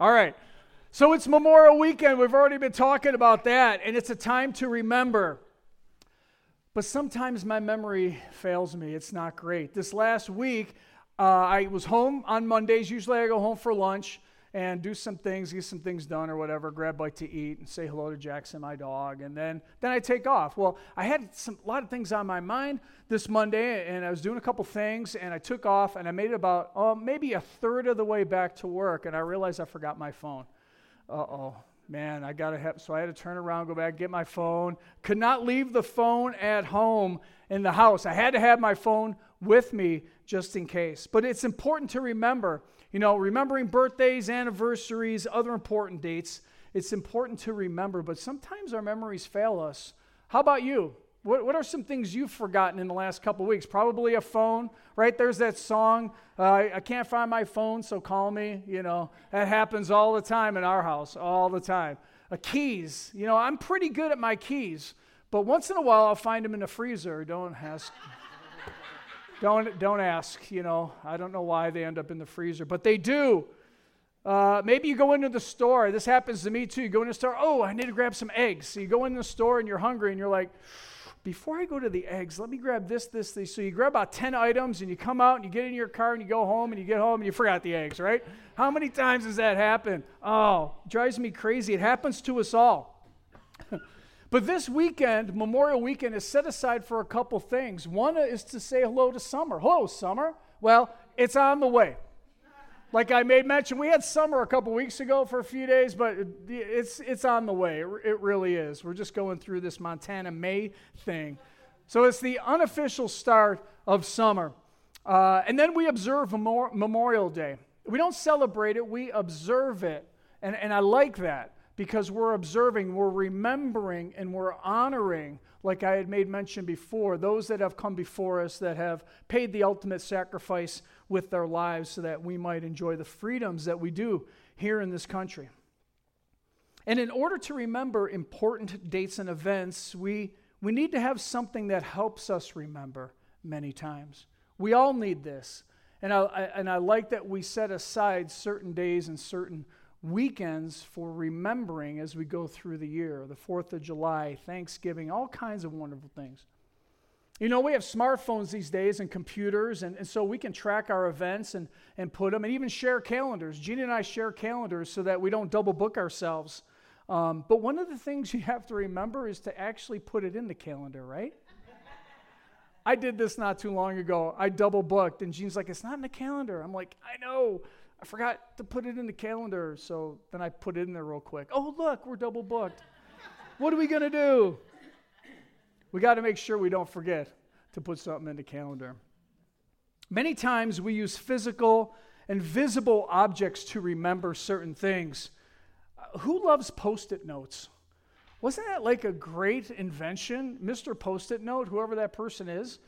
All right. So it's Memorial Weekend. We've already been talking about that, and it's a time to remember. But sometimes my memory fails me. It's not great. This last week, uh, I was home on Mondays. Usually I go home for lunch and do some things, get some things done or whatever, grab a bite to eat and say hello to Jackson, my dog, and then then I take off. Well, I had some a lot of things on my mind this Monday, and I was doing a couple things, and I took off, and I made it about oh, maybe a third of the way back to work, and I realized I forgot my phone. Uh oh. Man, I gotta have so I had to turn around, go back, get my phone. Could not leave the phone at home in the house. I had to have my phone with me just in case. But it's important to remember you know, remembering birthdays, anniversaries, other important dates, it's important to remember, but sometimes our memories fail us. How about you? What, what are some things you've forgotten in the last couple weeks? Probably a phone, right? There's that song, uh, I can't find my phone, so call me. You know, that happens all the time in our house, all the time. Uh, keys, you know, I'm pretty good at my keys, but once in a while I'll find them in the freezer. Don't ask. Don't, don't ask, you know. I don't know why they end up in the freezer, but they do. Uh, maybe you go into the store. This happens to me too. You go into the store, oh, I need to grab some eggs. So you go in the store and you're hungry and you're like, before I go to the eggs, let me grab this, this, this. So you grab about 10 items and you come out and you get in your car and you go home and you get home and you forgot the eggs, right? How many times does that happen? Oh, drives me crazy. It happens to us all. But this weekend, Memorial Weekend, is set aside for a couple things. One is to say hello to summer. Hello, summer. Well, it's on the way. Like I made mention, we had summer a couple weeks ago for a few days, but it's, it's on the way. It really is. We're just going through this Montana May thing. So it's the unofficial start of summer. Uh, and then we observe Memorial Day. We don't celebrate it, we observe it. And, and I like that because we're observing, we're remembering, and we're honoring, like I had made mention before, those that have come before us that have paid the ultimate sacrifice with their lives so that we might enjoy the freedoms that we do here in this country. And in order to remember important dates and events, we, we need to have something that helps us remember many times. We all need this. And I, I and I like that we set aside certain days and certain weekends for remembering as we go through the year the 4th of July, Thanksgiving, all kinds of wonderful things. You know, we have smartphones these days and computers, and, and so we can track our events and, and put them and even share calendars. Jeannie and I share calendars so that we don't double book ourselves. Um, but one of the things you have to remember is to actually put it in the calendar, right? I did this not too long ago. I double booked, and Jean's like, It's not in the calendar. I'm like, I know. I forgot to put it in the calendar, so then I put it in there real quick. Oh, look, we're double booked. what are we going to do? We got to make sure we don't forget to put something in the calendar. Many times we use physical and visible objects to remember certain things. Uh, who loves post it notes? Wasn't that like a great invention? Mr. Post it note, whoever that person is.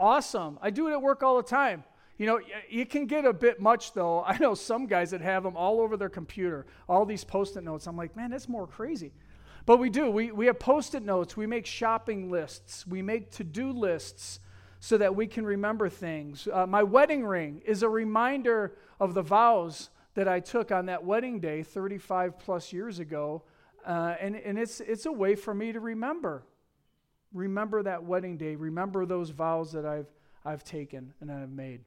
Awesome. I do it at work all the time. You know, it can get a bit much though. I know some guys that have them all over their computer, all these post it notes. I'm like, man, that's more crazy. But we do. We, we have post it notes. We make shopping lists. We make to do lists so that we can remember things. Uh, my wedding ring is a reminder of the vows that I took on that wedding day 35 plus years ago. Uh, and and it's, it's a way for me to remember. Remember that wedding day. Remember those vows that I've, I've taken and I've made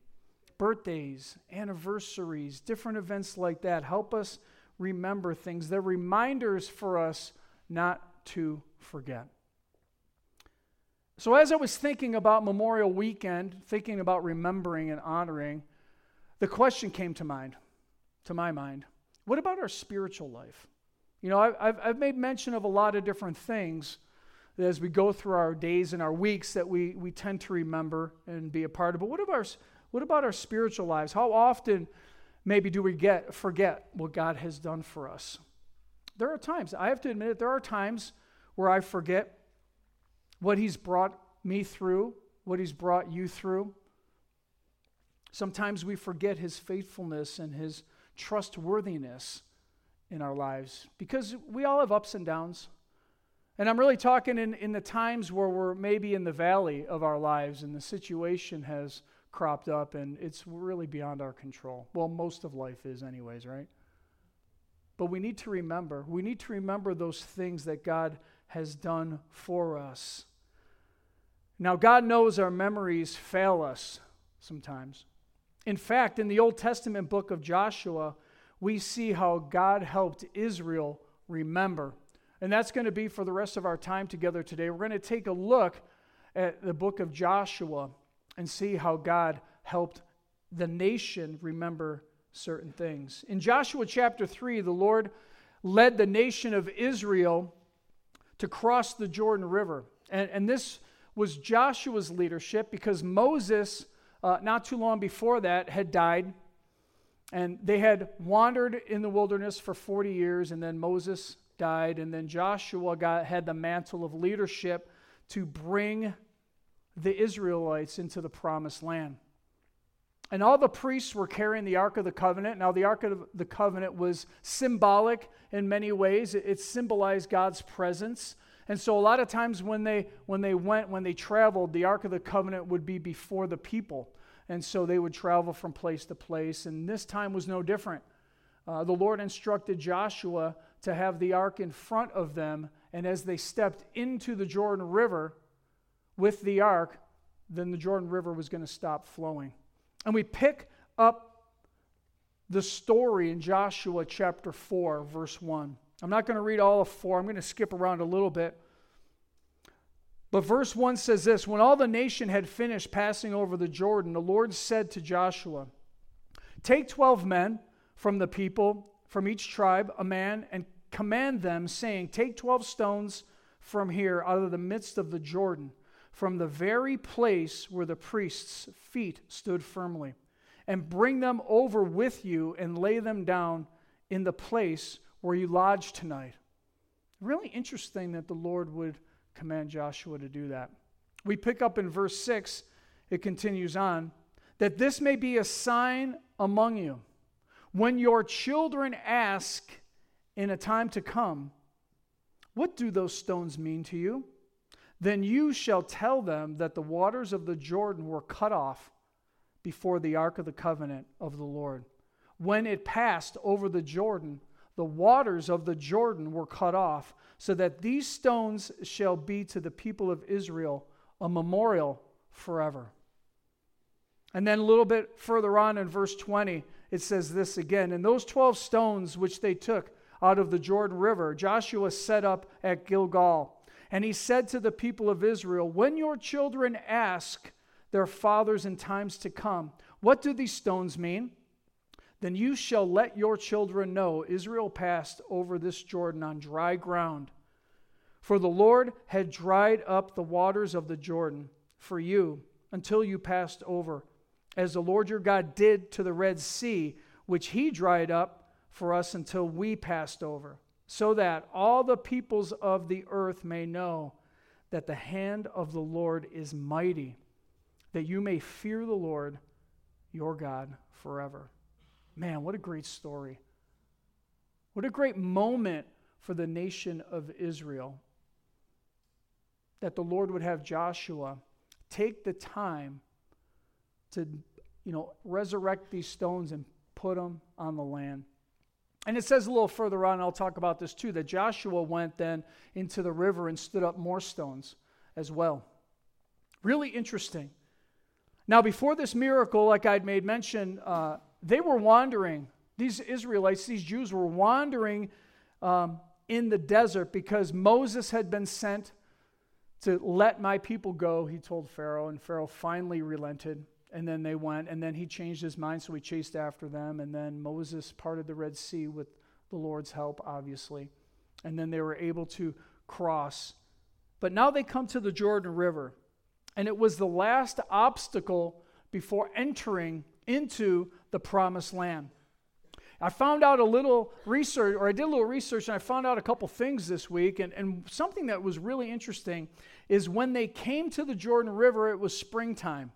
birthdays, anniversaries, different events like that help us remember things. They're reminders for us not to forget. So, as I was thinking about Memorial Weekend, thinking about remembering and honoring, the question came to mind, to my mind what about our spiritual life? You know, I've, I've made mention of a lot of different things as we go through our days and our weeks that we, we tend to remember and be a part of. But what about our, what about our spiritual lives? How often maybe do we get forget what God has done for us? There are times, I have to admit it, there are times where I forget what he's brought me through, what he's brought you through. Sometimes we forget his faithfulness and his trustworthiness in our lives because we all have ups and downs. And I'm really talking in, in the times where we're maybe in the valley of our lives and the situation has cropped up and it's really beyond our control. Well, most of life is, anyways, right? but we need to remember. We need to remember those things that God has done for us. Now, God knows our memories fail us sometimes. In fact, in the Old Testament book of Joshua, we see how God helped Israel remember. And that's going to be for the rest of our time together today. We're going to take a look at the book of Joshua and see how God helped the nation remember certain things. In Joshua chapter 3, the Lord led the nation of Israel to cross the Jordan River. And, and this was Joshua's leadership because Moses, uh, not too long before that, had died. And they had wandered in the wilderness for 40 years, and then Moses died, and then Joshua got, had the mantle of leadership to bring the Israelites into the promised land. And all the priests were carrying the Ark of the Covenant. Now, the Ark of the Covenant was symbolic in many ways, it symbolized God's presence. And so, a lot of times when they, when they went, when they traveled, the Ark of the Covenant would be before the people. And so they would travel from place to place. And this time was no different. Uh, the Lord instructed Joshua to have the ark in front of them. And as they stepped into the Jordan River with the ark, then the Jordan River was going to stop flowing. And we pick up the story in Joshua chapter 4, verse 1. I'm not going to read all of 4, I'm going to skip around a little bit. But verse 1 says this When all the nation had finished passing over the Jordan, the Lord said to Joshua, Take 12 men from the people, from each tribe, a man, and command them, saying, Take 12 stones from here out of the midst of the Jordan from the very place where the priest's feet stood firmly, and bring them over with you and lay them down in the place where you lodge tonight. Really interesting that the Lord would command Joshua to do that. We pick up in verse 6, it continues on, that this may be a sign among you. When your children ask in a time to come, What do those stones mean to you? Then you shall tell them that the waters of the Jordan were cut off before the ark of the covenant of the Lord. When it passed over the Jordan, the waters of the Jordan were cut off, so that these stones shall be to the people of Israel a memorial forever. And then a little bit further on in verse 20, it says this again And those 12 stones which they took out of the Jordan River, Joshua set up at Gilgal and he said to the people of Israel, When your children ask their fathers in times to come, What do these stones mean? Then you shall let your children know Israel passed over this Jordan on dry ground. For the Lord had dried up the waters of the Jordan for you until you passed over, as the Lord your God did to the Red Sea, which he dried up for us until we passed over so that all the peoples of the earth may know that the hand of the Lord is mighty, that you may fear the Lord your God forever. Man, what a great story. What a great moment for the nation of Israel that the Lord would have Joshua take the time to you know resurrect these stones and put them on the land. And it says a little further on, I'll talk about this too, that Joshua went then into the river and stood up more stones as well. Really interesting. Now, before this miracle, like I'd made mention, uh, they were wandering. These Israelites, these Jews were wandering um, in the desert because Moses had been sent to let my people go, he told Pharaoh, and Pharaoh finally relented. And then they went, and then he changed his mind, so he chased after them. And then Moses parted the Red Sea with the Lord's help, obviously. And then they were able to cross. But now they come to the Jordan River, and it was the last obstacle before entering into the promised land. I found out a little research, or I did a little research, and I found out a couple things this week. And, and something that was really interesting is when they came to the Jordan River, it was springtime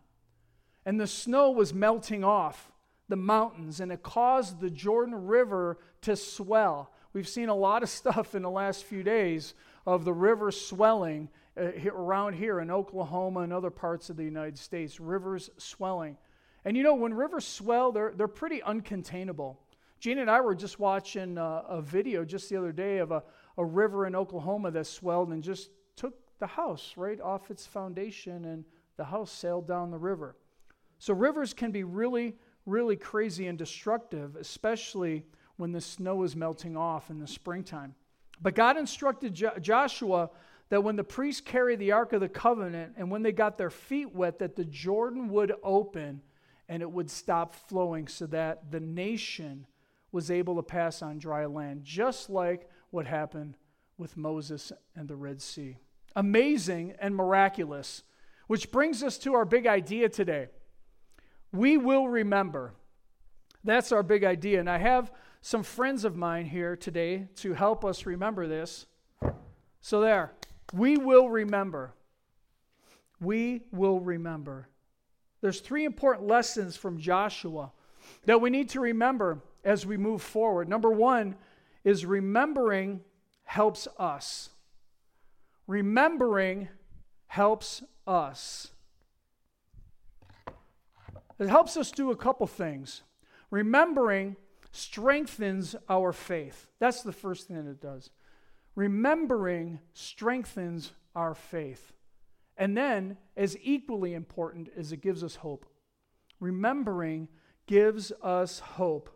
and the snow was melting off the mountains, and it caused the Jordan River to swell. We've seen a lot of stuff in the last few days of the river swelling uh, around here in Oklahoma and other parts of the United States, rivers swelling. And you know, when rivers swell, they're, they're pretty uncontainable. Gene and I were just watching a, a video just the other day of a, a river in Oklahoma that swelled and just took the house right off its foundation, and the house sailed down the river. So, rivers can be really, really crazy and destructive, especially when the snow is melting off in the springtime. But God instructed jo- Joshua that when the priests carried the Ark of the Covenant and when they got their feet wet, that the Jordan would open and it would stop flowing so that the nation was able to pass on dry land, just like what happened with Moses and the Red Sea. Amazing and miraculous, which brings us to our big idea today. We will remember. That's our big idea. And I have some friends of mine here today to help us remember this. So, there, we will remember. We will remember. There's three important lessons from Joshua that we need to remember as we move forward. Number one is remembering helps us. Remembering helps us. It helps us do a couple things. Remembering strengthens our faith. That's the first thing it does. Remembering strengthens our faith. And then, as equally important, as it gives us hope. Remembering gives us hope.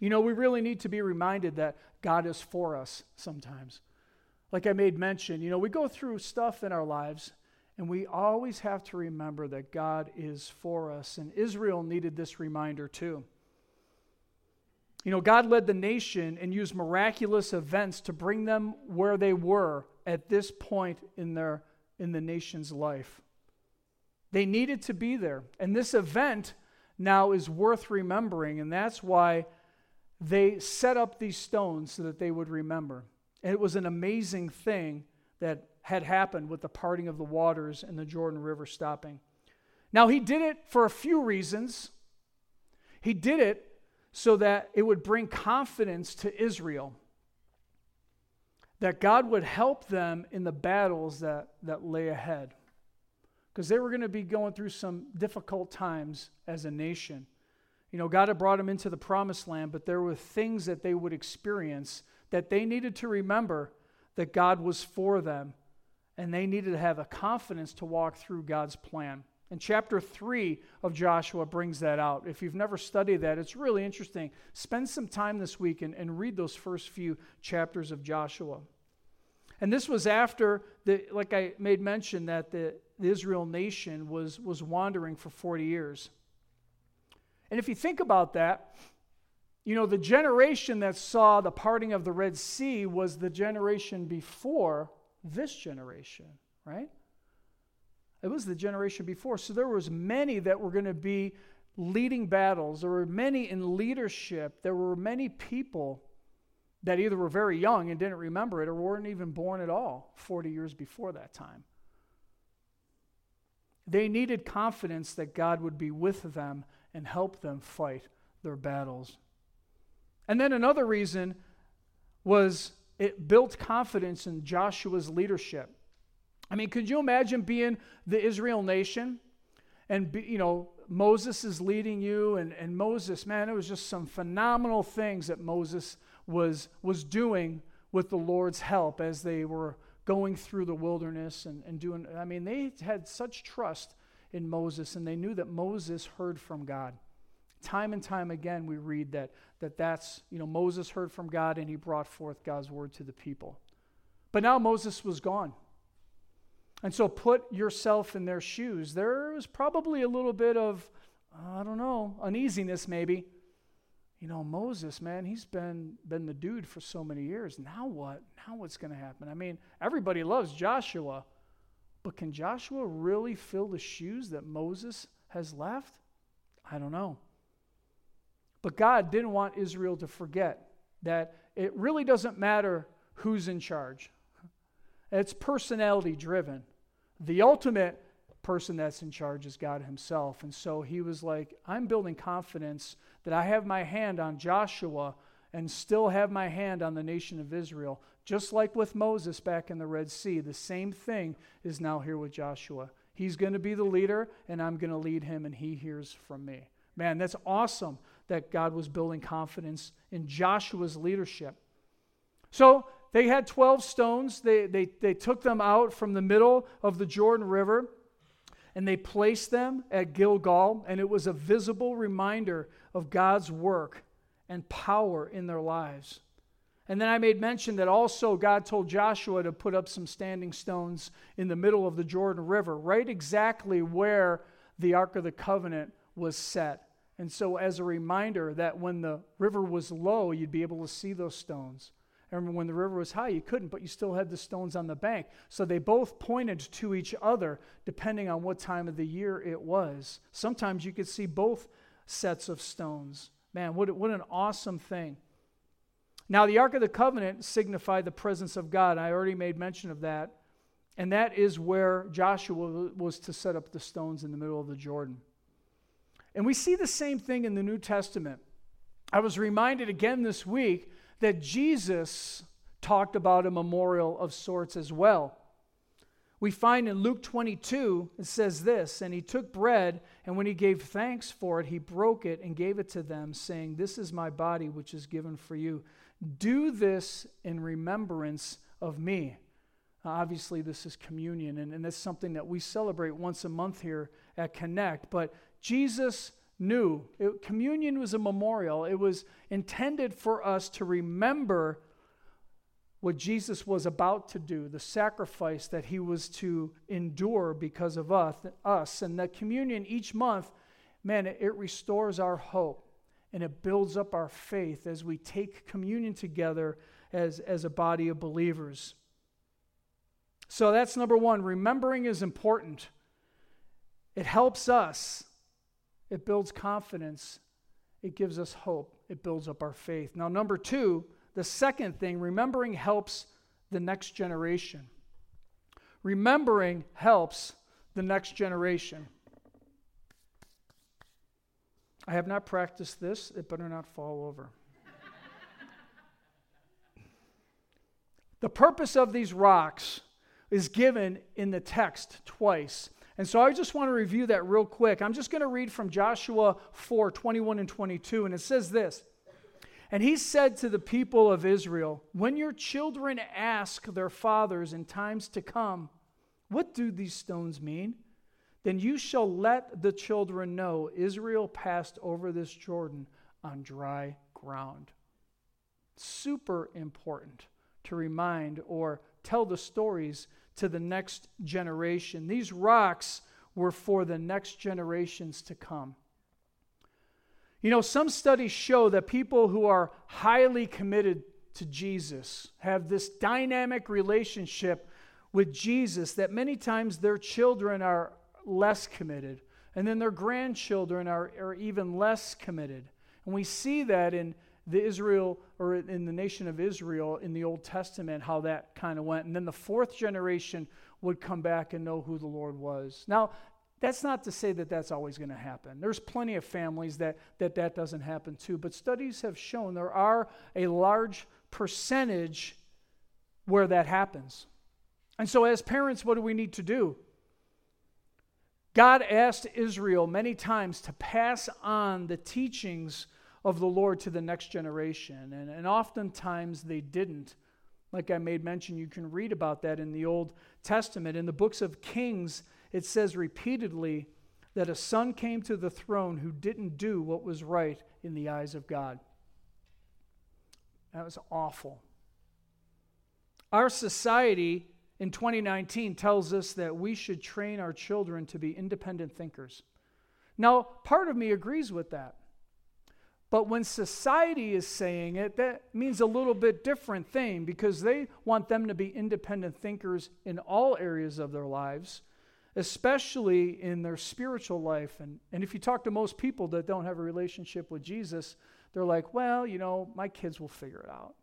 You know, we really need to be reminded that God is for us sometimes. Like I made mention, you know, we go through stuff in our lives, and we always have to remember that God is for us. And Israel needed this reminder too. You know, God led the nation and used miraculous events to bring them where they were at this point in their in the nation's life. They needed to be there. And this event now is worth remembering, and that's why they set up these stones so that they would remember. And it was an amazing thing that had happened with the parting of the waters and the Jordan River stopping. Now, he did it for a few reasons. He did it so that it would bring confidence to Israel that God would help them in the battles that, that lay ahead. Because they were going to be going through some difficult times as a nation. You know, God had brought them into the promised land, but there were things that they would experience that they needed to remember that God was for them, and they needed to have a confidence to walk through God's plan. And chapter 3 of Joshua brings that out. If you've never studied that, it's really interesting. Spend some time this week and, and read those first few chapters of Joshua. And this was after, the, like I made mention, that the, the Israel nation was, was wandering for 40 years. And if you think about that, you know, the generation that saw the parting of the Red Sea was the generation before this generation, right? It was the generation before. So there was many that were going to be leading battles. There were many in leadership. There were many people that either were very young and didn't remember it or weren't even born at all 40 years before that time. They needed confidence that God would be with them and help them fight their battles. And then another reason was it built confidence in Joshua's leadership. I mean, could you imagine being the Israel nation and, be, you know, Moses is leading you, and, and Moses, man, it was just some phenomenal things that Moses was, was doing with the Lord's help as they were going through the wilderness and, and doing, I mean, they had such trust in Moses, and they knew that Moses heard from God. Time and time again, we read that, that that's, you know, Moses heard from God and he brought forth God's word to the people. But now Moses was gone. And so put yourself in their shoes. There was probably a little bit of, I don't know, uneasiness maybe. You know, Moses, man, he's been been the dude for so many years. Now what? Now what's going to happen? I mean, everybody loves Joshua, but can Joshua really fill the shoes that Moses has left? I don't know. But God didn't want Israel to forget that it really doesn't matter who's in charge. It's personality driven. The ultimate person that's in charge is God Himself. And so he was like, I'm building confidence that I have my hand on Joshua and still have my hand on the nation of Israel. Just like with Moses back in the Red Sea, the same thing is now here with Joshua. He's going to be the leader, and I'm going to lead him, and he hears from me. Man, that's awesome that God was building confidence in Joshua's leadership. So they had 12 stones. They, they, they took them out from the middle of the Jordan River and they placed them at Gilgal, and it was a visible reminder of God's work and power in their lives. And then I made mention that also God told Joshua to put up some standing stones in the middle of the Jordan River, right exactly where the Ark of the Covenant was set. And so, as a reminder that when the river was low, you'd be able to see those stones. And when the river was high, you couldn't, but you still had the stones on the bank. So they both pointed to each other depending on what time of the year it was. Sometimes you could see both sets of stones. Man, what, what an awesome thing. Now, the Ark of the Covenant signified the presence of God. I already made mention of that. And that is where Joshua was to set up the stones in the middle of the Jordan. And we see the same thing in the New Testament. I was reminded again this week that Jesus talked about a memorial of sorts as well. We find in Luke 22, it says this And he took bread, and when he gave thanks for it, he broke it and gave it to them, saying, This is my body, which is given for you. Do this in remembrance of me. Uh, obviously, this is communion, and, and that's something that we celebrate once a month here at Connect. But Jesus knew it, communion was a memorial, it was intended for us to remember what Jesus was about to do, the sacrifice that he was to endure because of us. us. And that communion each month, man, it, it restores our hope and it builds up our faith as we take communion together as, as a body of believers. So that's number one. Remembering is important. It helps us, it builds confidence, it gives us hope, it builds up our faith. Now, number two, the second thing, remembering helps the next generation. Remembering helps the next generation. I have not practiced this, it better not fall over. the purpose of these rocks is given in the text twice. And so I just want to review that real quick. I'm just going to read from Joshua 4 21 and 22, and it says this. And he said to the people of Israel, When your children ask their fathers in times to come, What do these stones mean? Then you shall let the children know Israel passed over this Jordan on dry ground. Super important to remind or tell the stories to the next generation. These rocks were for the next generations to come. You know, some studies show that people who are highly committed to Jesus have this dynamic relationship with Jesus that many times their children are less committed. And then their grandchildren are, are even less committed. And we see that in the Israel or in the nation of Israel in the Old Testament, how that kind of went. And then the fourth generation would come back and know who the Lord was. Now, that's not to say that that's always going to happen. There's plenty of families that, that that doesn't happen to, but studies have shown there are a large percentage where that happens. And so, as parents, what do we need to do? God asked Israel many times to pass on the teachings of the Lord to the next generation, and, and oftentimes they didn't. Like I made mention, you can read about that in the Old Testament. In the books of Kings, it says repeatedly that a son came to the throne who didn't do what was right in the eyes of God. That was awful. Our society in 2019 tells us that we should train our children to be independent thinkers. Now, part of me agrees with that. But when society is saying it, that means a little bit different thing because they want them to be independent thinkers in all areas of their lives, especially in their spiritual life. And, and if you talk to most people that don't have a relationship with Jesus, they're like, well, you know, my kids will figure it out.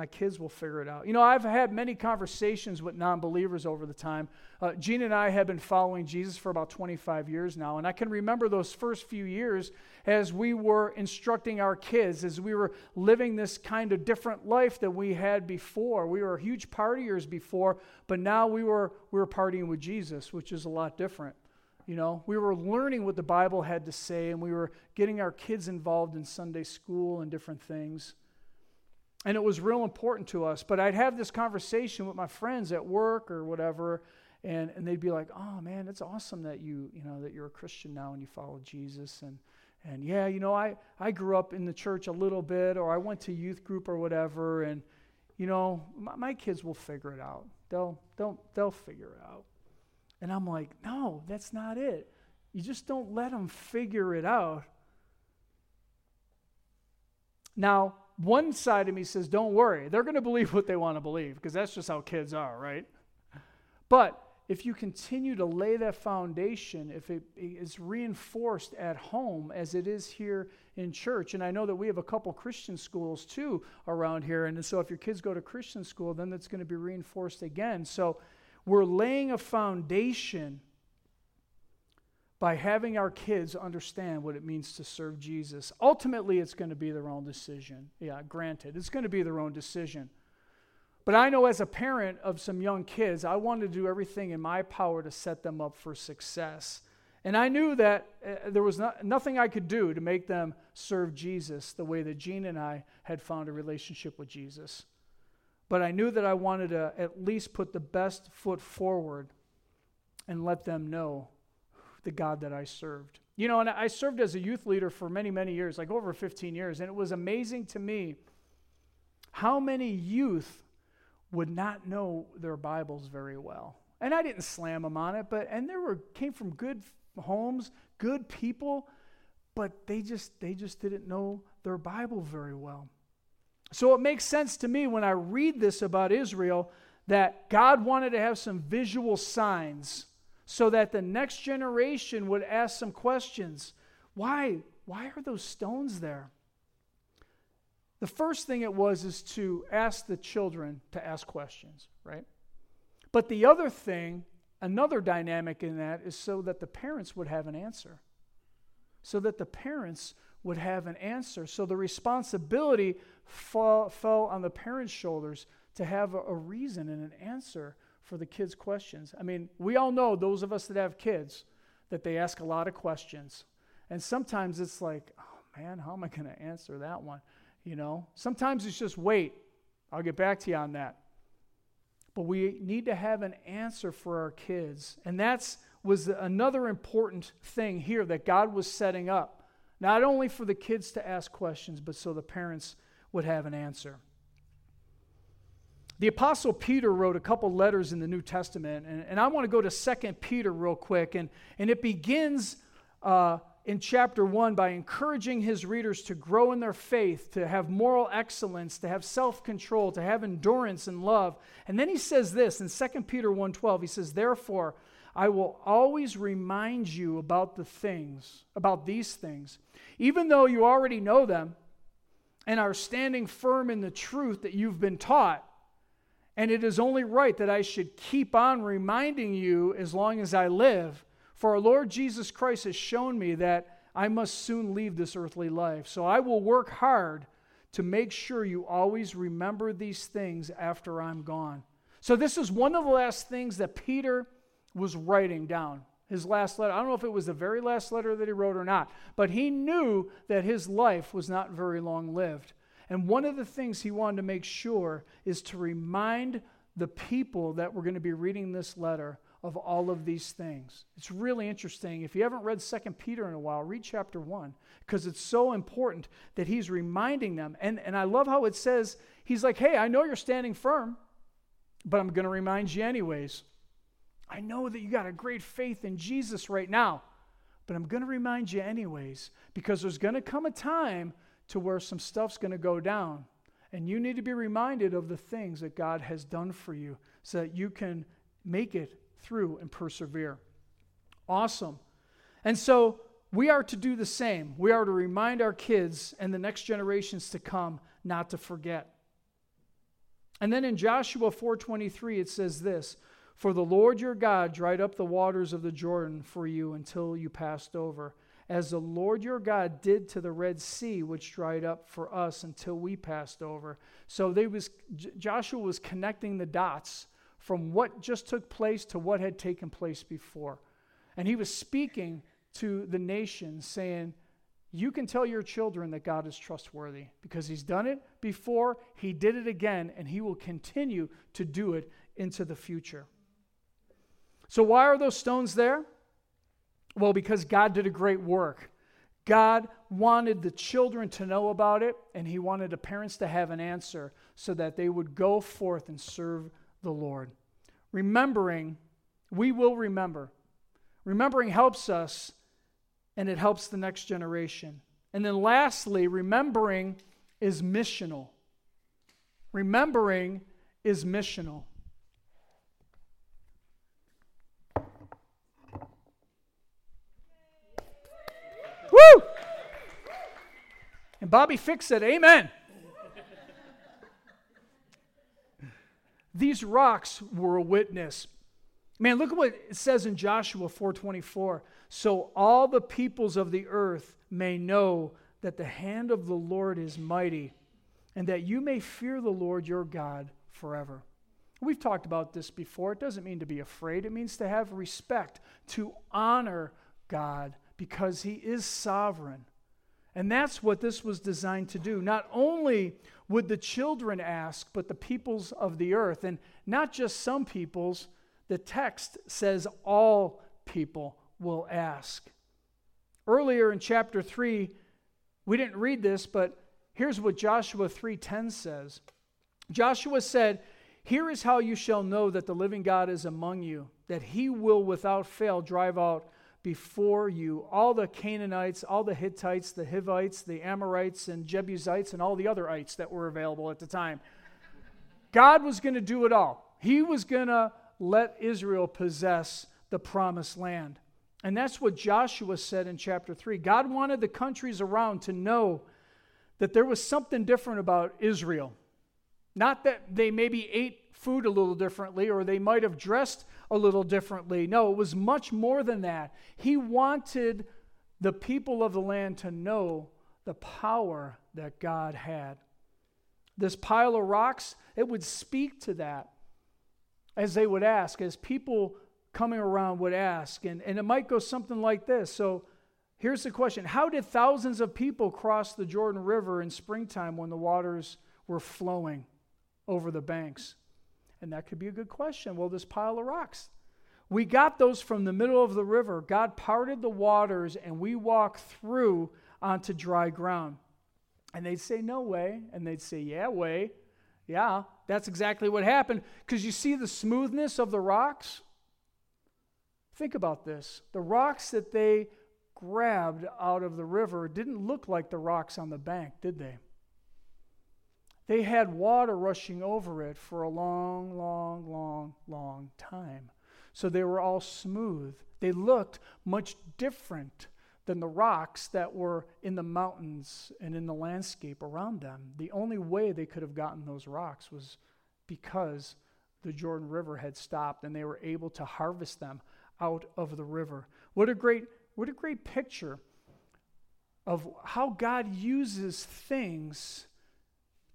My kids will figure it out. You know, I've had many conversations with non believers over the time. Uh, Gene and I have been following Jesus for about 25 years now, and I can remember those first few years as we were instructing our kids, as we were living this kind of different life that we had before. We were huge partiers before, but now we were, we were partying with Jesus, which is a lot different. You know, we were learning what the Bible had to say, and we were getting our kids involved in Sunday school and different things. And it was real important to us. But I'd have this conversation with my friends at work or whatever, and, and they'd be like, oh man, it's awesome that you, you know, that you're a Christian now and you follow Jesus. And, and yeah, you know, I, I grew up in the church a little bit, or I went to youth group or whatever, and, you know, my, my kids will figure it out. They'll, they'll, they'll figure it out. And I'm like, no, that's not it. You just don't let them figure it out. Now, one side of me says, don't worry. They're going to believe what they want to believe because that's just how kids are, right? But if you continue to lay that foundation, if it is reinforced at home as it is here in church, and I know that we have a couple Christian schools too around here, and so if your kids go to Christian school, then that's going to be reinforced again. So we're laying a foundation by having our kids understand what it means to serve Jesus. Ultimately, it's going to be their own decision. Yeah, granted, it's going to be their own decision. But I know as a parent of some young kids, I wanted to do everything in my power to set them up for success. And I knew that uh, there was not, nothing I could do to make them serve Jesus the way that Jean and I had found a relationship with Jesus. But I knew that I wanted to at least put the best foot forward and let them know the God that I served. You know, and I served as a youth leader for many, many years, like over 15 years, and it was amazing to me how many youth would not know their Bibles very well. And I didn't slam them on it, but and there were came from good homes, good people, but they just they just didn't know their Bible very well. So it makes sense to me when I read this about Israel that God wanted to have some visual signs so that the next generation would ask some questions. Why? Why are those stones there? The first thing it was is to ask the children to ask questions, right? But the other thing, another dynamic in that, is so that the parents would have an answer. So that the parents would have an answer. So the responsibility fall, fell on the parents' shoulders to have a, a reason and an answer for the kids' questions. I mean, we all know, those of us that have kids, that they ask a lot of questions. And sometimes it's like, oh man, how am I going to answer that one? You know, sometimes it's just wait. I'll get back to you on that. But we need to have an answer for our kids. And that's was another important thing here that God was setting up. Not only for the kids to ask questions, but so the parents would have an answer. The Apostle Peter wrote a couple letters in the New Testament, and, and I want to go to Second Peter real quick. And, and it begins uh, in chapter 1 by encouraging his readers to grow in their faith, to have moral excellence, to have self control, to have endurance and love. And then he says this in 2 Peter 1:12, he says, Therefore, I will always remind you about the things, about these things, even though you already know them and are standing firm in the truth that you've been taught. And it is only right that I should keep on reminding you as long as I live. For our Lord Jesus Christ has shown me that I must soon leave this earthly life. So I will work hard to make sure you always remember these things after I'm gone. So, this is one of the last things that Peter was writing down his last letter. I don't know if it was the very last letter that he wrote or not, but he knew that his life was not very long lived. And one of the things he wanted to make sure is to remind the people that were going to be reading this letter of all of these things. It's really interesting. If you haven't read Second Peter in a while, read chapter 1 because it's so important that he's reminding them. And, and I love how it says, he's like, hey, I know you're standing firm, but I'm going to remind you anyways. I know that you got a great faith in Jesus right now, but I'm going to remind you anyways because there's going to come a time to where some stuff's going to go down. And you need to be reminded of the things that God has done for you so that you can make it through and persevere. Awesome. And so we are to do the same. We are to remind our kids and the next generations to come not to forget. And then in Joshua 4:23 it says this, for the Lord your God dried up the waters of the Jordan for you until you passed over, as the Lord your God did to the Red Sea, which dried up for us until we passed over. So they was, Joshua was connecting the dots from what just took place to what had taken place before. And he was speaking to the nation, saying, You can tell your children that God is trustworthy because he's done it before, he did it again, and he will continue to do it into the future. So, why are those stones there? Well, because God did a great work. God wanted the children to know about it, and He wanted the parents to have an answer so that they would go forth and serve the Lord. Remembering, we will remember. Remembering helps us, and it helps the next generation. And then lastly, remembering is missional. Remembering is missional. And Bobby fixed it. Amen. These rocks were a witness. Man, look at what it says in Joshua 4:24. So all the peoples of the earth may know that the hand of the Lord is mighty, and that you may fear the Lord your God forever. We've talked about this before. It doesn't mean to be afraid, it means to have respect, to honor God because he is sovereign. And that's what this was designed to do. Not only would the children ask, but the peoples of the earth. And not just some peoples, the text says all people will ask. Earlier in chapter 3, we didn't read this, but here's what Joshua 3:10 says. Joshua said, "Here is how you shall know that the living God is among you, that he will without fail drive out before you all the Canaanites, all the Hittites, the Hivites, the Amorites, and Jebusites, and all the other ites that were available at the time. God was going to do it all. He was going to let Israel possess the promised land. And that's what Joshua said in chapter 3. God wanted the countries around to know that there was something different about Israel. Not that they maybe ate food a little differently or they might have dressed a little differently. No, it was much more than that. He wanted the people of the land to know the power that God had. This pile of rocks, it would speak to that as they would ask, as people coming around would ask. And, and it might go something like this. So here's the question How did thousands of people cross the Jordan River in springtime when the waters were flowing over the banks? And that could be a good question. Well, this pile of rocks. We got those from the middle of the river. God parted the waters and we walked through onto dry ground. And they'd say, No way. And they'd say, Yeah, way. Yeah, that's exactly what happened. Because you see the smoothness of the rocks? Think about this. The rocks that they grabbed out of the river didn't look like the rocks on the bank, did they? They had water rushing over it for a long, long, long, long time. So they were all smooth. They looked much different than the rocks that were in the mountains and in the landscape around them. The only way they could have gotten those rocks was because the Jordan River had stopped and they were able to harvest them out of the river. What a great what a great picture of how God uses things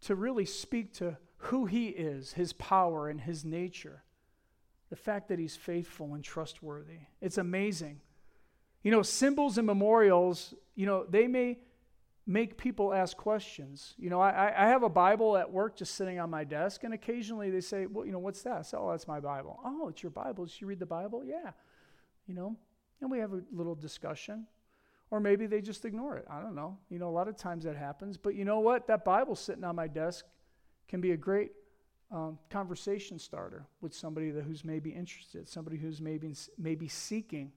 to really speak to who he is, his power, and his nature. The fact that he's faithful and trustworthy. It's amazing. You know, symbols and memorials, you know, they may make people ask questions. You know, I, I have a Bible at work just sitting on my desk, and occasionally they say, Well, you know, what's that? I say, Oh, that's my Bible. Oh, it's your Bible. Did you read the Bible? Yeah. You know, and we have a little discussion. Or maybe they just ignore it. I don't know. You know, a lot of times that happens. But you know what? That Bible sitting on my desk can be a great um, conversation starter with somebody that, who's maybe interested, somebody who's maybe, maybe seeking.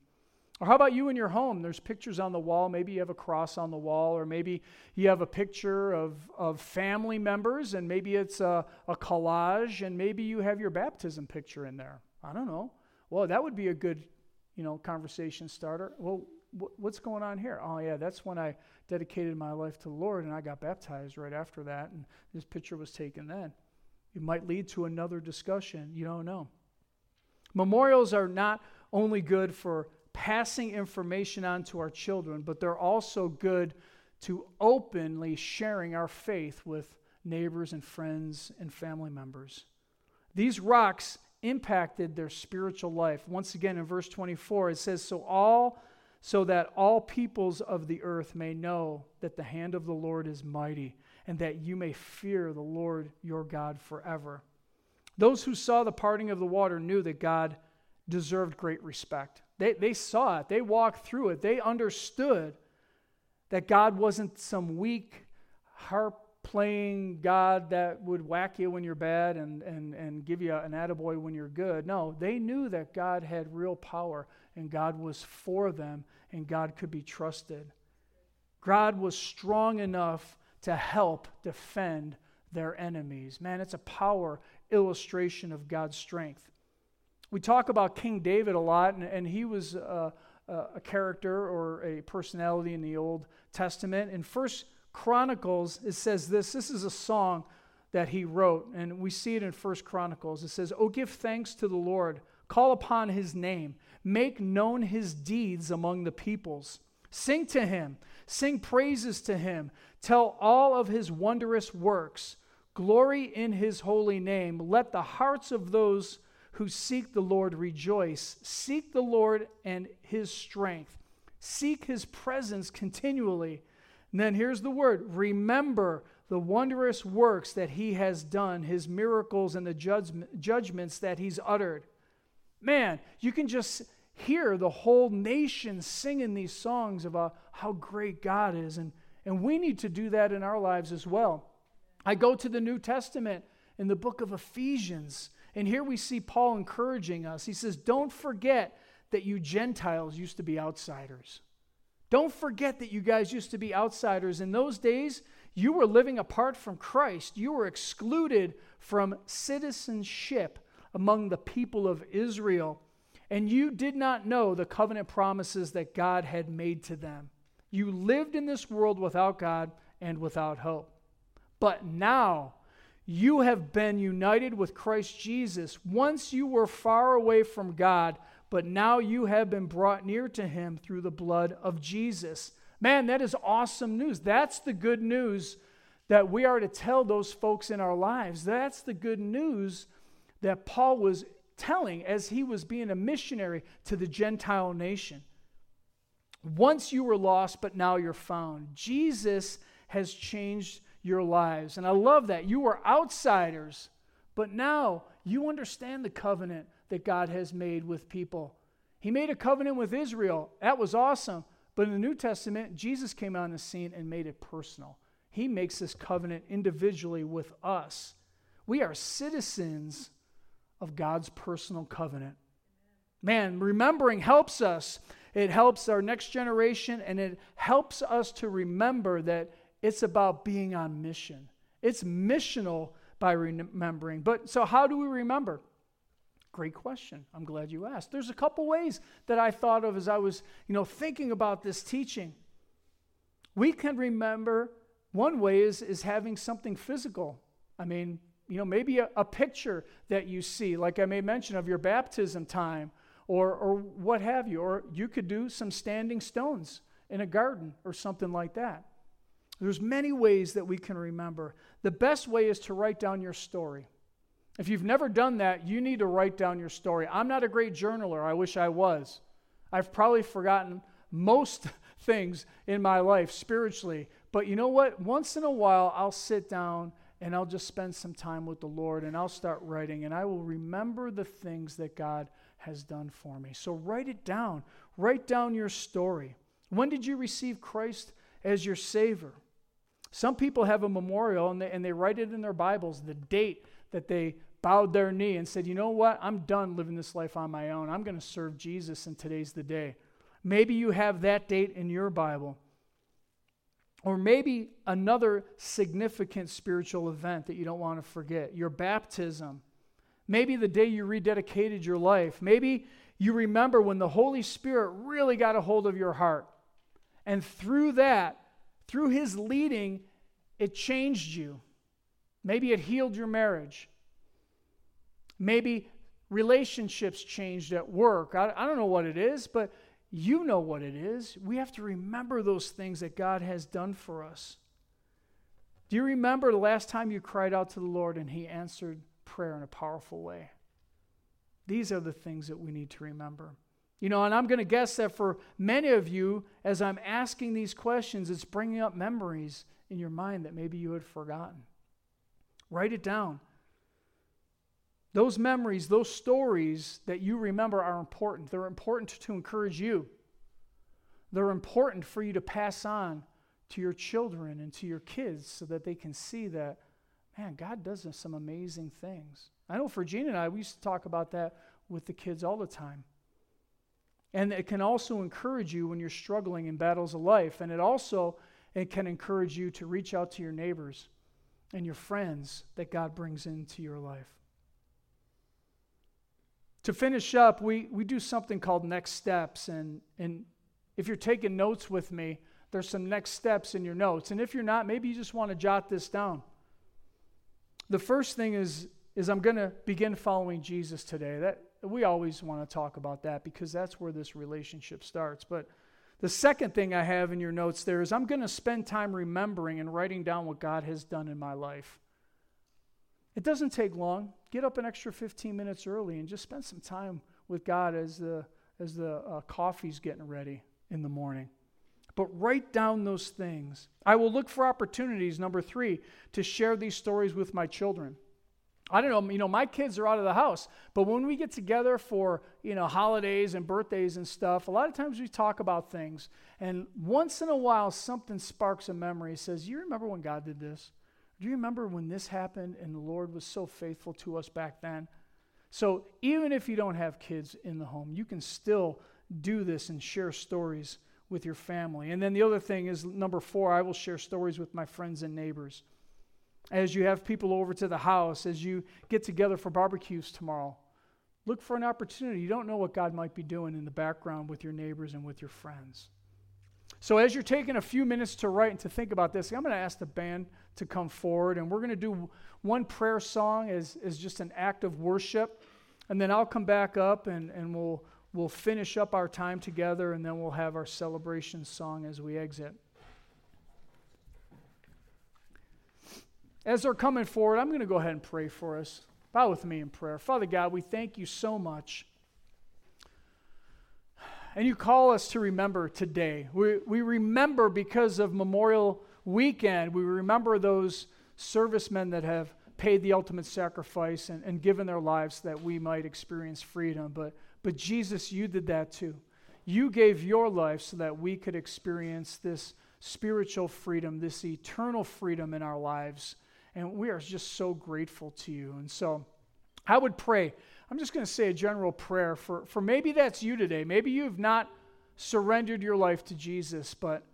Or how about you in your home? There's pictures on the wall. Maybe you have a cross on the wall, or maybe you have a picture of, of family members, and maybe it's a, a collage, and maybe you have your baptism picture in there. I don't know. Well, that would be a good, you know, conversation starter. Well, what's going on here? Oh, yeah, that's when I dedicated my life to the Lord and I got baptized right after that, and this picture was taken then. It might lead to another discussion. You don't know. Memorials are not only good for passing information on to our children, but they're also good to openly sharing our faith with neighbors and friends and family members. These rocks impacted their spiritual life. Once again, in verse 24, it says, So all so that all peoples of the earth may know that the hand of the Lord is mighty, and that you may fear the Lord your God forever. Those who saw the parting of the water knew that God deserved great respect. They, they saw it, they walked through it, they understood that God wasn't some weak, harp playing God that would whack you when you're bad and, and, and give you an attaboy when you're good. No, they knew that God had real power and God was for them and God could be trusted. God was strong enough to help defend their enemies. Man, it's a power illustration of God's strength. We talk about King David a lot, and, and he was a, a character or a personality in the Old Testament. In First Chronicles, it says this. This is a song that he wrote, and we see it in First Chronicles. It says, "Oh, give thanks to the Lord, call upon His name, make known His deeds among the peoples, sing to Him, sing praises to Him, tell all of His wondrous works, glory in His holy name. Let the hearts of those who seek the Lord rejoice. Seek the Lord and His strength. Seek His presence continually." And then here's the word remember the wondrous works that he has done, his miracles and the judgment, judgments that he's uttered. Man, you can just hear the whole nation singing these songs about uh, how great God is. And, and we need to do that in our lives as well. I go to the New Testament in the book of Ephesians, and here we see Paul encouraging us. He says, Don't forget that you Gentiles used to be outsiders. Don't forget that you guys used to be outsiders. In those days, you were living apart from Christ. You were excluded from citizenship among the people of Israel. And you did not know the covenant promises that God had made to them. You lived in this world without God and without hope. But now, you have been united with Christ Jesus. Once you were far away from God, but now you have been brought near to him through the blood of Jesus. Man, that is awesome news. That's the good news that we are to tell those folks in our lives. That's the good news that Paul was telling as he was being a missionary to the Gentile nation. Once you were lost, but now you're found. Jesus has changed your lives. And I love that. You were outsiders, but now you understand the covenant that God has made with people. He made a covenant with Israel. That was awesome. But in the New Testament, Jesus came on the scene and made it personal. He makes this covenant individually with us. We are citizens of God's personal covenant. Man, remembering helps us. It helps our next generation, and it helps us to remember that it's about being on mission. It's missional by remembering. But so, how do we remember? Great question. I'm glad you asked. There's a couple ways that I thought of as I was, you know, thinking about this teaching. We can remember one way is, is having something physical. I mean, you know, maybe a, a picture that you see, like I may mention of your baptism time or, or what have you. Or you could do some standing stones in a garden or something like that. There's many ways that we can remember. The best way is to write down your story. If you've never done that, you need to write down your story. I'm not a great journaler. I wish I was. I've probably forgotten most things in my life spiritually. But you know what? Once in a while, I'll sit down and I'll just spend some time with the Lord and I'll start writing and I will remember the things that God has done for me. So write it down. Write down your story. When did you receive Christ as your Savior? Some people have a memorial and they, and they write it in their Bibles, the date that they bowed their knee and said, You know what? I'm done living this life on my own. I'm going to serve Jesus, and today's the day. Maybe you have that date in your Bible. Or maybe another significant spiritual event that you don't want to forget your baptism. Maybe the day you rededicated your life. Maybe you remember when the Holy Spirit really got a hold of your heart. And through that, through His leading, it changed you. Maybe it healed your marriage. Maybe relationships changed at work. I, I don't know what it is, but you know what it is. We have to remember those things that God has done for us. Do you remember the last time you cried out to the Lord and He answered prayer in a powerful way? These are the things that we need to remember. You know, and I'm going to guess that for many of you, as I'm asking these questions, it's bringing up memories in your mind that maybe you had forgotten. Write it down. Those memories, those stories that you remember are important. They're important to encourage you, they're important for you to pass on to your children and to your kids so that they can see that, man, God does some amazing things. I know for Gene and I, we used to talk about that with the kids all the time. And it can also encourage you when you're struggling in battles of life. And it also it can encourage you to reach out to your neighbors and your friends that God brings into your life. To finish up, we, we do something called next steps. And, and if you're taking notes with me, there's some next steps in your notes. And if you're not, maybe you just want to jot this down. The first thing is, is I'm going to begin following Jesus today. That we always want to talk about that because that's where this relationship starts. But the second thing I have in your notes there is I'm going to spend time remembering and writing down what God has done in my life. It doesn't take long. Get up an extra 15 minutes early and just spend some time with God as the as the uh, coffee's getting ready in the morning but write down those things. I will look for opportunities, number three, to share these stories with my children. I don't know, you know, my kids are out of the house, but when we get together for, you know, holidays and birthdays and stuff, a lot of times we talk about things. And once in a while, something sparks a memory, says, You remember when God did this? Do you remember when this happened and the Lord was so faithful to us back then? So even if you don't have kids in the home, you can still do this and share stories with your family. And then the other thing is number four, I will share stories with my friends and neighbors. As you have people over to the house, as you get together for barbecues tomorrow, look for an opportunity. You don't know what God might be doing in the background with your neighbors and with your friends. So, as you're taking a few minutes to write and to think about this, I'm going to ask the band to come forward, and we're going to do one prayer song as, as just an act of worship. And then I'll come back up and, and we'll, we'll finish up our time together and then we'll have our celebration song as we exit. As they're coming forward, I'm going to go ahead and pray for us. Bow with me in prayer. Father God, we thank you so much. And you call us to remember today. We, we remember because of Memorial Weekend, we remember those servicemen that have paid the ultimate sacrifice and, and given their lives that we might experience freedom. But but Jesus, you did that too. You gave your life so that we could experience this spiritual freedom, this eternal freedom in our lives. And we are just so grateful to you. And so I would pray. I'm just going to say a general prayer for, for maybe that's you today. Maybe you've not surrendered your life to Jesus, but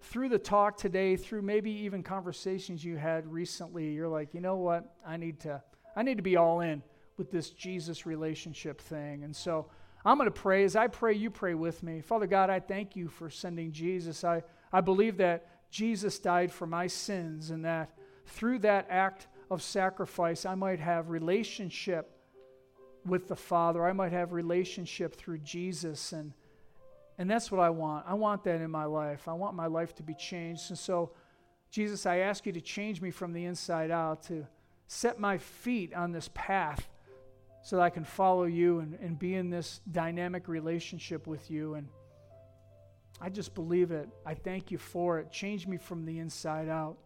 through the talk today, through maybe even conversations you had recently, you're like, you know what? I need to, I need to be all in with this Jesus relationship thing. And so I'm going to pray. As I pray, you pray with me. Father God, I thank you for sending Jesus. I, I believe that Jesus died for my sins and that through that act of sacrifice, I might have relationship with the Father. I might have relationship through Jesus. And, and that's what I want. I want that in my life. I want my life to be changed. And so, Jesus, I ask you to change me from the inside out, to set my feet on this path so that I can follow you and, and be in this dynamic relationship with you. And I just believe it. I thank you for it. Change me from the inside out.